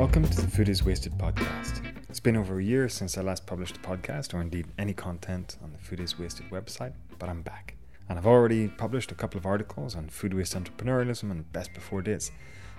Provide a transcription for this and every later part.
Welcome to the Food is Wasted podcast. It's been over a year since I last published a podcast or indeed any content on the Food is Wasted website, but I'm back. And I've already published a couple of articles on food waste entrepreneurialism and best before dates.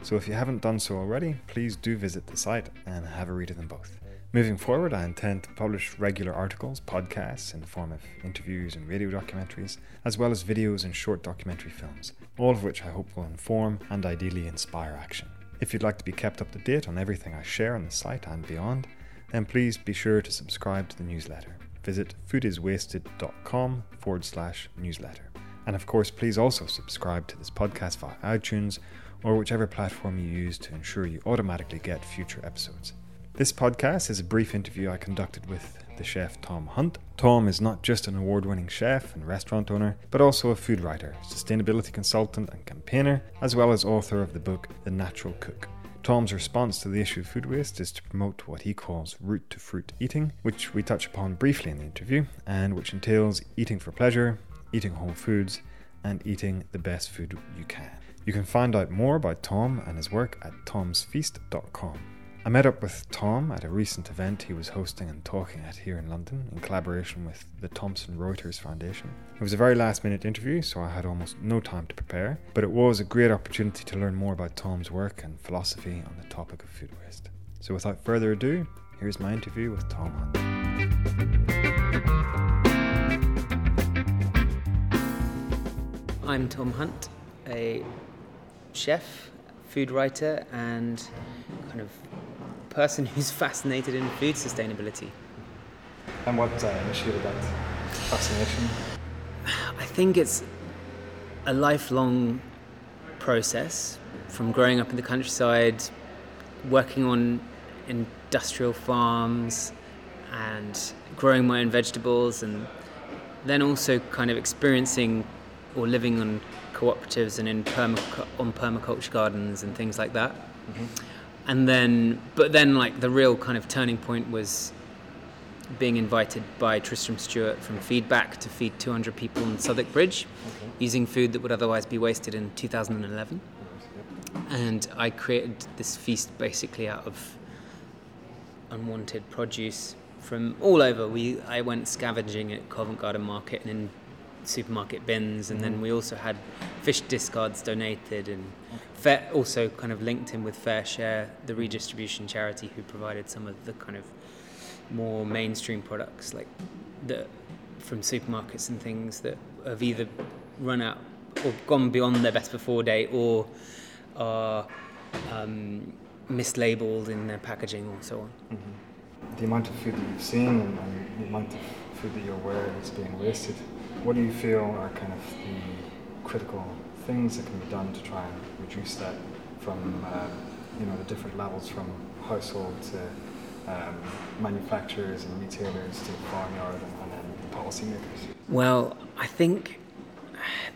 So if you haven't done so already, please do visit the site and have a read of them both. Moving forward, I intend to publish regular articles, podcasts in the form of interviews and radio documentaries, as well as videos and short documentary films, all of which I hope will inform and ideally inspire action. If you'd like to be kept up to date on everything I share on the site and beyond, then please be sure to subscribe to the newsletter. Visit foodiswasted.com forward slash newsletter. And of course, please also subscribe to this podcast via iTunes or whichever platform you use to ensure you automatically get future episodes. This podcast is a brief interview I conducted with the chef Tom Hunt. Tom is not just an award winning chef and restaurant owner, but also a food writer, sustainability consultant, and campaigner, as well as author of the book The Natural Cook. Tom's response to the issue of food waste is to promote what he calls root to fruit eating, which we touch upon briefly in the interview, and which entails eating for pleasure, eating whole foods, and eating the best food you can. You can find out more about Tom and his work at tomsfeast.com. I met up with Tom at a recent event he was hosting and talking at here in London in collaboration with the Thomson Reuters Foundation. It was a very last minute interview, so I had almost no time to prepare, but it was a great opportunity to learn more about Tom's work and philosophy on the topic of food waste. So without further ado, here's my interview with Tom Hunt. I'm Tom Hunt, a chef, food writer, and kind of person who's fascinated in food sustainability. And what uh, initiated that fascination? I think it's a lifelong process from growing up in the countryside, working on industrial farms, and growing my own vegetables, and then also kind of experiencing or living on cooperatives and in on permaculture gardens and things like that. Mm-hmm and then but then like the real kind of turning point was being invited by Tristram Stuart from Feedback to feed 200 people in Southwark Bridge okay. using food that would otherwise be wasted in 2011. And I created this feast basically out of unwanted produce from all over. We I went scavenging at Covent Garden Market and in supermarket bins, and then we also had fish discards donated, and Fair, also kind of linked in with FareShare, the redistribution charity who provided some of the kind of more mainstream products like the from supermarkets and things that have either run out or gone beyond their best before date or are um, mislabeled in their packaging or so on. Mm-hmm. The amount of food that you've seen and, and the amount of food that you're aware is being wasted what do you feel are kind of the critical things that can be done to try and reduce that from uh, you know the different levels from household to um, manufacturers and retailers to farmyard and, and then policymakers? Well, I think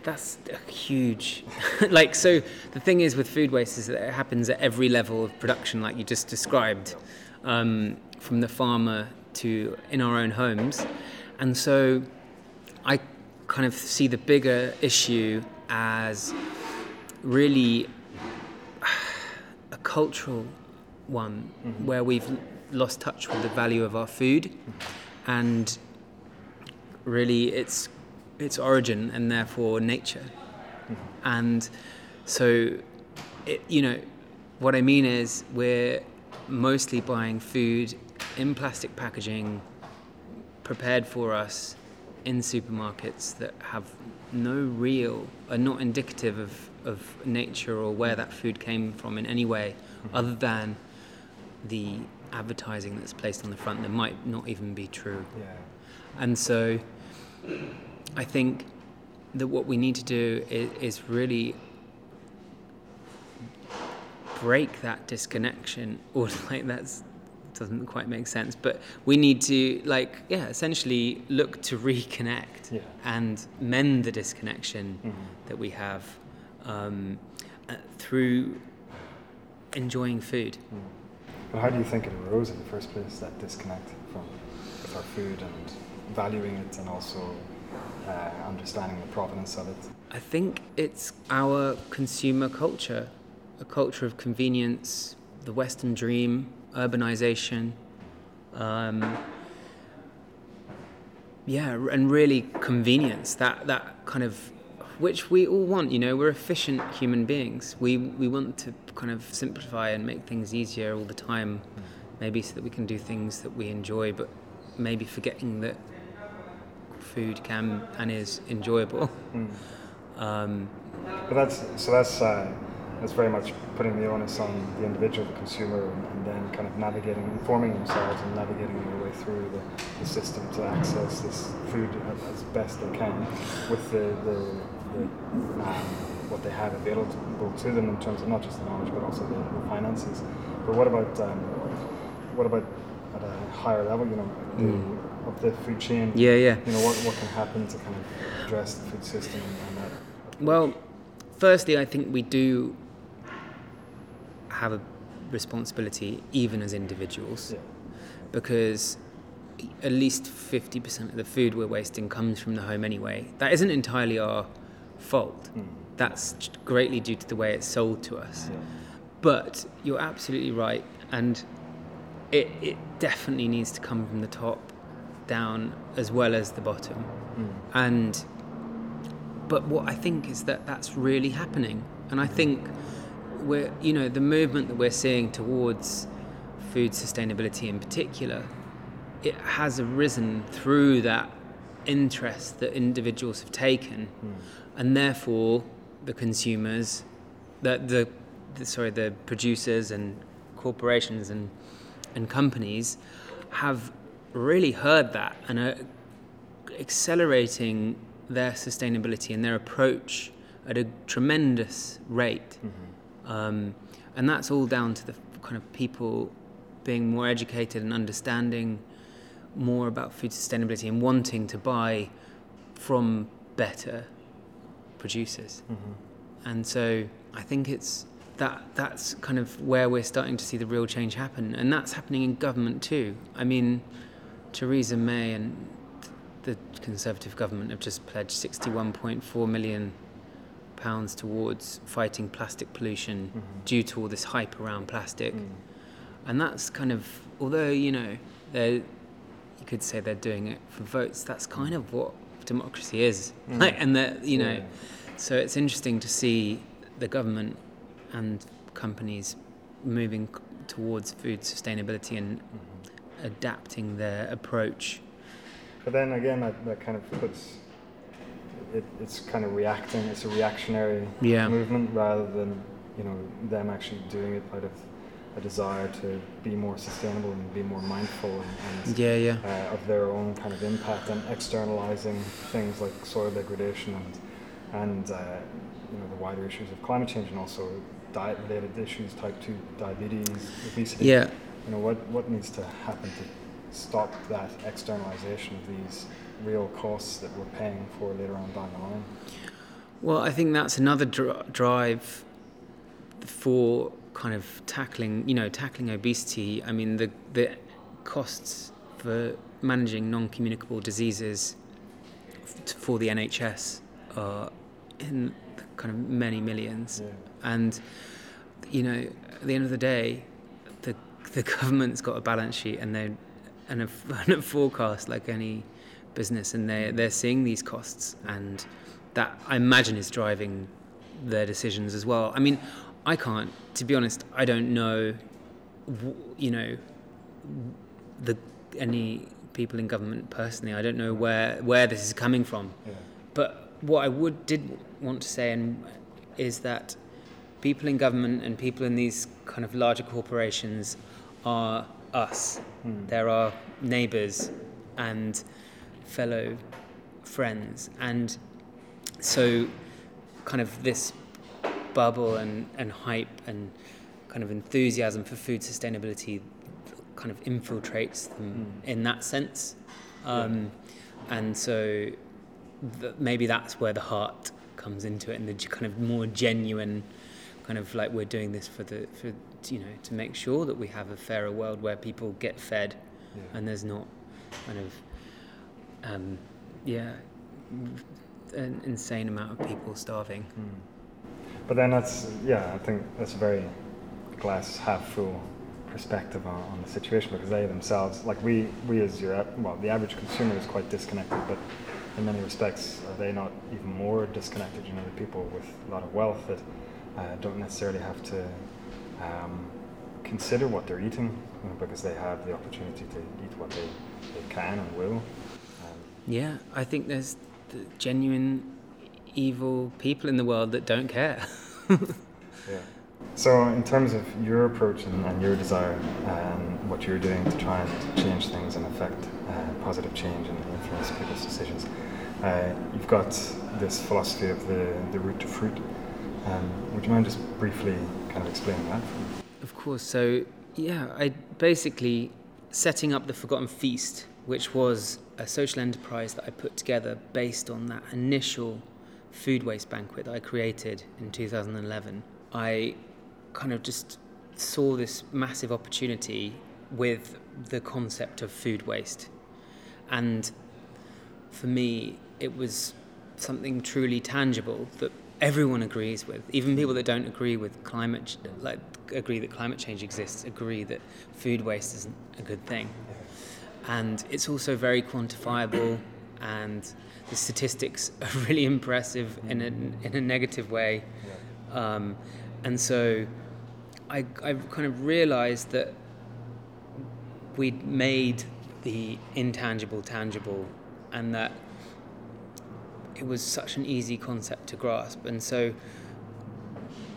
that's a huge like so the thing is with food waste is that it happens at every level of production like you just described um, from the farmer to in our own homes and so i kind of see the bigger issue as really a cultural one mm-hmm. where we've lost touch with the value of our food and really its its origin and therefore nature mm-hmm. and so it, you know what i mean is we're mostly buying food in plastic packaging prepared for us in supermarkets that have no real, are not indicative of, of nature or where that food came from in any way, mm-hmm. other than the advertising that's placed on the front that might not even be true. Yeah. And so I think that what we need to do is, is really break that disconnection or like that's doesn't quite make sense. But we need to, like, yeah, essentially look to reconnect yeah. and mend the disconnection mm-hmm. that we have um, uh, through enjoying food. Mm. But how do you think it arose in the first place, that disconnect from with our food and valuing it and also uh, understanding the provenance of it? I think it's our consumer culture, a culture of convenience the Western dream, urbanization. Um, yeah, and really convenience. That that kind of which we all want. You know, we're efficient human beings. We we want to kind of simplify and make things easier all the time, maybe so that we can do things that we enjoy, but maybe forgetting that food can and is enjoyable. Mm. Um, But that's so that's uh, that's very much putting the onus on the individual, the consumer, and, then kind of navigating, informing themselves, and navigating their way through the, the system to access this food as, best they can with the, the, the um, what they have available to them in terms of not just the knowledge but also the, the finances. But what about um, what about at a higher level? You know, the, Mm. of the food chain. yeah, yeah. You know, what, what can happen to kind of address the food system and, and that? Well, firstly, I think we do have a responsibility, even as individuals, Yeah. because at least 50% of the food we're wasting comes from the home anyway. That isn't entirely our fault. Mm. That's greatly due to the way it's sold to us. Yeah. But you're absolutely right, and it, it definitely needs to come from the top down as well as the bottom. Mm. And but what I think is that that's really happening, and I think we're you know the movement that we're seeing towards food sustainability in particular, it has arisen through that interest that individuals have taken, Mm. and therefore the consumers, the the, the sorry the producers and corporations and and companies have really heard that and are accelerating their sustainability and their approach at a tremendous rate. Mhm. Um, and that's all down to the kind of people being more educated and understanding more about food sustainability and wanting to buy from better producers. Mhm. And so I think it's that that's kind of where we're starting to see the real change happen, and that's happening in government too. I mean, Theresa May and the Conservative government have just pledged 61.4 million pounds towards fighting plastic pollution Mhm. due to all this hype around plastic, Mm. and that's kind of although you know you could say they're doing it for votes. That's kind of what democracy is, Mm. like, and that you know. Yeah. So it's interesting to see the government and companies moving towards food sustainability and Mhm. adapting their approach. But then again, that, that kind of puts it, it's kind of reacting. It's a reactionary Yeah. movement rather than you know them actually doing it out of a desire to be more sustainable and be more mindful and, and Yeah, yeah. uh, of their own kind of impact and externalizing things like soil degradation and and uh, you know the wider issues of climate change and also diet related issues, type two diabetes, obesity. Yeah. You know what what needs to happen to stop that externalization of these real costs that we're paying for later on down the line. Well, I think that's another dr- drive for kind of tackling, you know, tackling obesity. I mean, the the costs for managing non-communicable diseases for the NHS are in kind of many millions. Yeah. And you know, at the end of the day, the the government's got a balance sheet and they and a, and a forecast like any business, and they they're seeing these costs, and that I imagine is driving their decisions as well. I mean, I can't, to be honest, I don't know, you know, the any people in government personally. I don't know where where this is coming from. Yeah. But what I would did want to say and is that people in government and people in these kind of larger corporations are us. Hmm. They're our neighbours and fellow friends, and so kind of this bubble and, and hype and kind of enthusiasm for food sustainability kind of infiltrates them Mm. in that sense. Um, And so th- maybe that's where the heart comes into it and the kind of more genuine kind of like we're doing this for the for you know to make sure that we have a fairer world where people get fed Yeah. and there's not kind of um, yeah an insane amount of people starving Hmm. But then that's yeah, I think that's a very glass half full perspective on, on, the situation because they themselves, like we, we as europe well, the average consumer is quite disconnected, but in many respects, are they not even more disconnected? You know, the people with a lot of wealth that uh, don't necessarily have to um, consider what they're eating you know, because they have the opportunity to eat what they, they can and will. Um, yeah, I think there's genuine evil people in the world that don't care. yeah. So, in terms of your approach and, and your desire and what you're doing to try and change things and affect uh, positive change and influence people's decisions, uh, you've got this philosophy of the, the root to fruit. Um, would you mind just briefly kind of explaining that? Of course. So, yeah, I basically setting up the Forgotten Feast, which was a social enterprise that I put together based on that initial food waste banquet that I created in 2011. I kind of just saw this massive opportunity with the concept of food waste. And for me, it was something truly tangible that everyone agrees with. Even people that don't agree with climate, like agree that climate change exists, agree that food waste isn't a good thing. And it's also very quantifiable, and the statistics are really impressive in a in a negative way. Um, and so I, I kind of realized that we'd made the intangible tangible and that it was such an easy concept to grasp. And so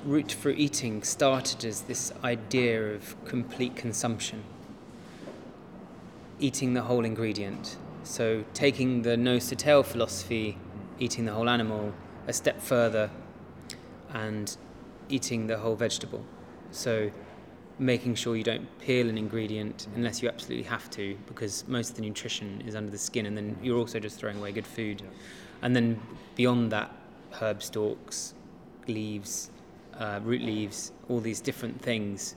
Root for Eating started as this idea of complete consumption, eating the whole ingredient. So taking the nose to tail philosophy, eating the whole animal, a step further and eating the whole vegetable. So making sure you don't peel an ingredient unless you absolutely have to, because most of the nutrition is under the skin, and then you're also just throwing away good food. And then beyond that, herb stalks, leaves, uh, root leaves, all these different things.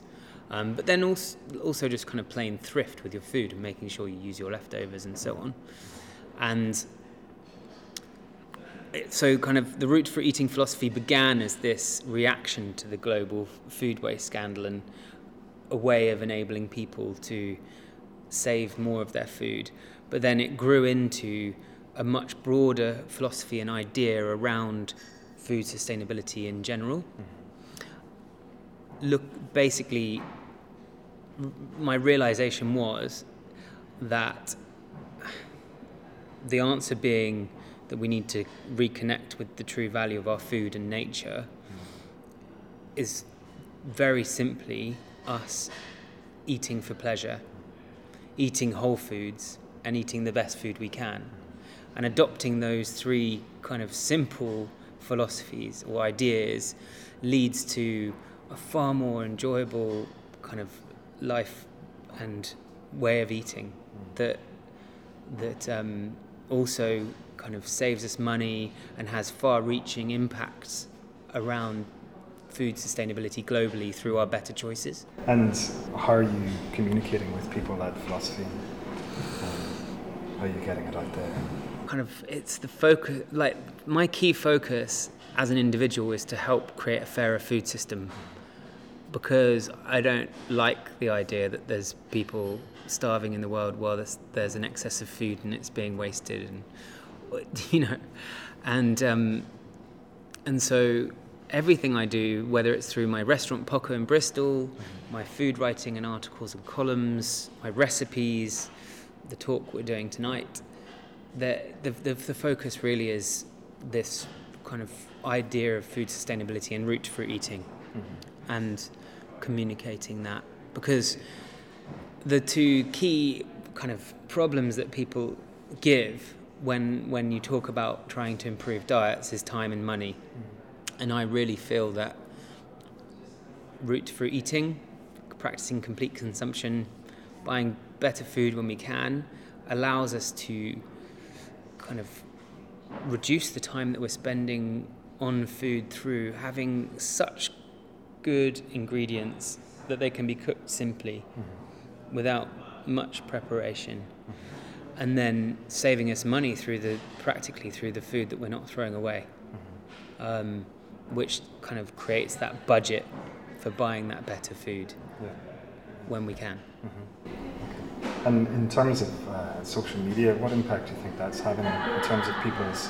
Um, but then also, also just kind of playing thrift with your food and making sure you use your leftovers and so on. And so kind of the root for eating philosophy began as this reaction to the global food waste scandal and a way of enabling people to save more of their food. But then it grew into a much broader philosophy and idea around food sustainability in general. Mm-hmm. Look, basically, my realization was that the answer being that we need to reconnect with the true value of our food and nature mm-hmm. is very simply us eating for pleasure, eating whole foods, and eating the best food we can. And adopting those three kind of simple philosophies or ideas leads to a far more enjoyable kind of life and way of eating that that um, also kind of saves us money and has far-reaching impacts around food sustainability globally through our better choices. And how are you communicating with people that philosophy? Um, how are you getting it out there? Kind of, it's the focus. Like my key focus as an individual is to help create a fairer food system, because I don't like the idea that there's people starving in the world while there's, there's an excess of food and it's being wasted, and you know, and um, and so everything I do, whether it's through my restaurant Poco in Bristol, my food writing and articles and columns, my recipes, the talk we're doing tonight, the, the, the, the focus really is this kind of idea of food sustainability and root for eating mm-hmm. and communicating that because the two key kind of problems that people give when when you talk about trying to improve diets is time and money. Mm-hmm and I really feel that root for eating, practicing complete consumption, buying better food when we can, allows us to kind of reduce the time that we're spending on food through having such good ingredients that they can be cooked simply mm-hmm. without much preparation mm-hmm. and then saving us money through the practically through the food that we're not throwing away mm-hmm. um, which kind of creates that budget for buying that better food Yeah. when we can. And in terms of uh, social media, what impact do you think that's having in terms of people's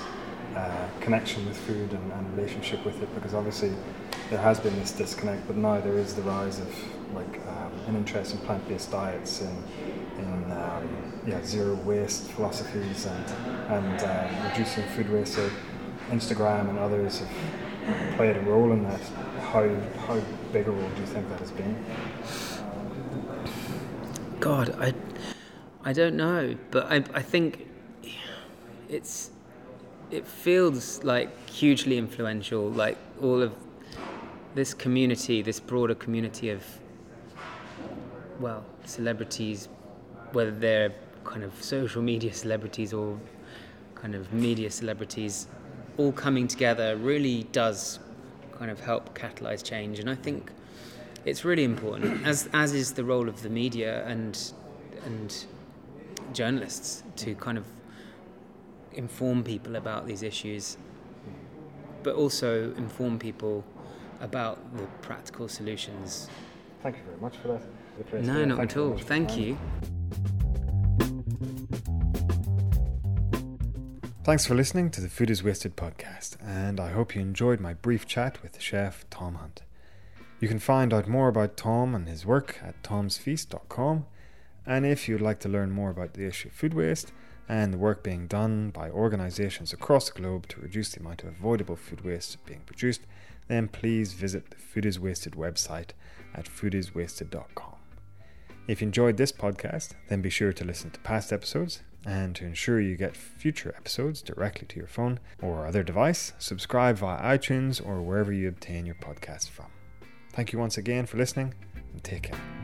uh, connection with food and, and relationship with it? Because obviously there has been this disconnect, but now there is the rise of like um, an interest in plant-based diets and in um, yeah zero waste philosophies and and uh, reducing food waste. So Instagram and others have played a role in that. How how big a role do you think that has been? God, I, I don't know, but I, I think it's, it feels like hugely influential. Like all of this community, this broader community of, well, celebrities, whether they're kind of social media celebrities or kind of media celebrities, all coming together really does kind of help catalyze change. And I think it's really important, as as is the role of the media and and journalists to kind of inform people about these issues, but also inform people about the practical solutions. Thank you very much for that. No, not Thank at all. Thank you. Thanks for listening to the Food is Wasted podcast, and I hope you enjoyed my brief chat with chef Tom Hunt. You can find out more about Tom and his work at tomsfeast.com, and if you'd like to learn more about the issue of food waste and the work being done by organisations across the globe to reduce the amount of avoidable food waste being produced, then please visit the Food is Wasted website at foodiswasted.com. If you enjoyed this podcast, then be sure to listen to past episodes. And to ensure you get future episodes directly to your phone or other device, subscribe via iTunes or wherever you obtain your podcasts from. Thank you once again for listening and take care.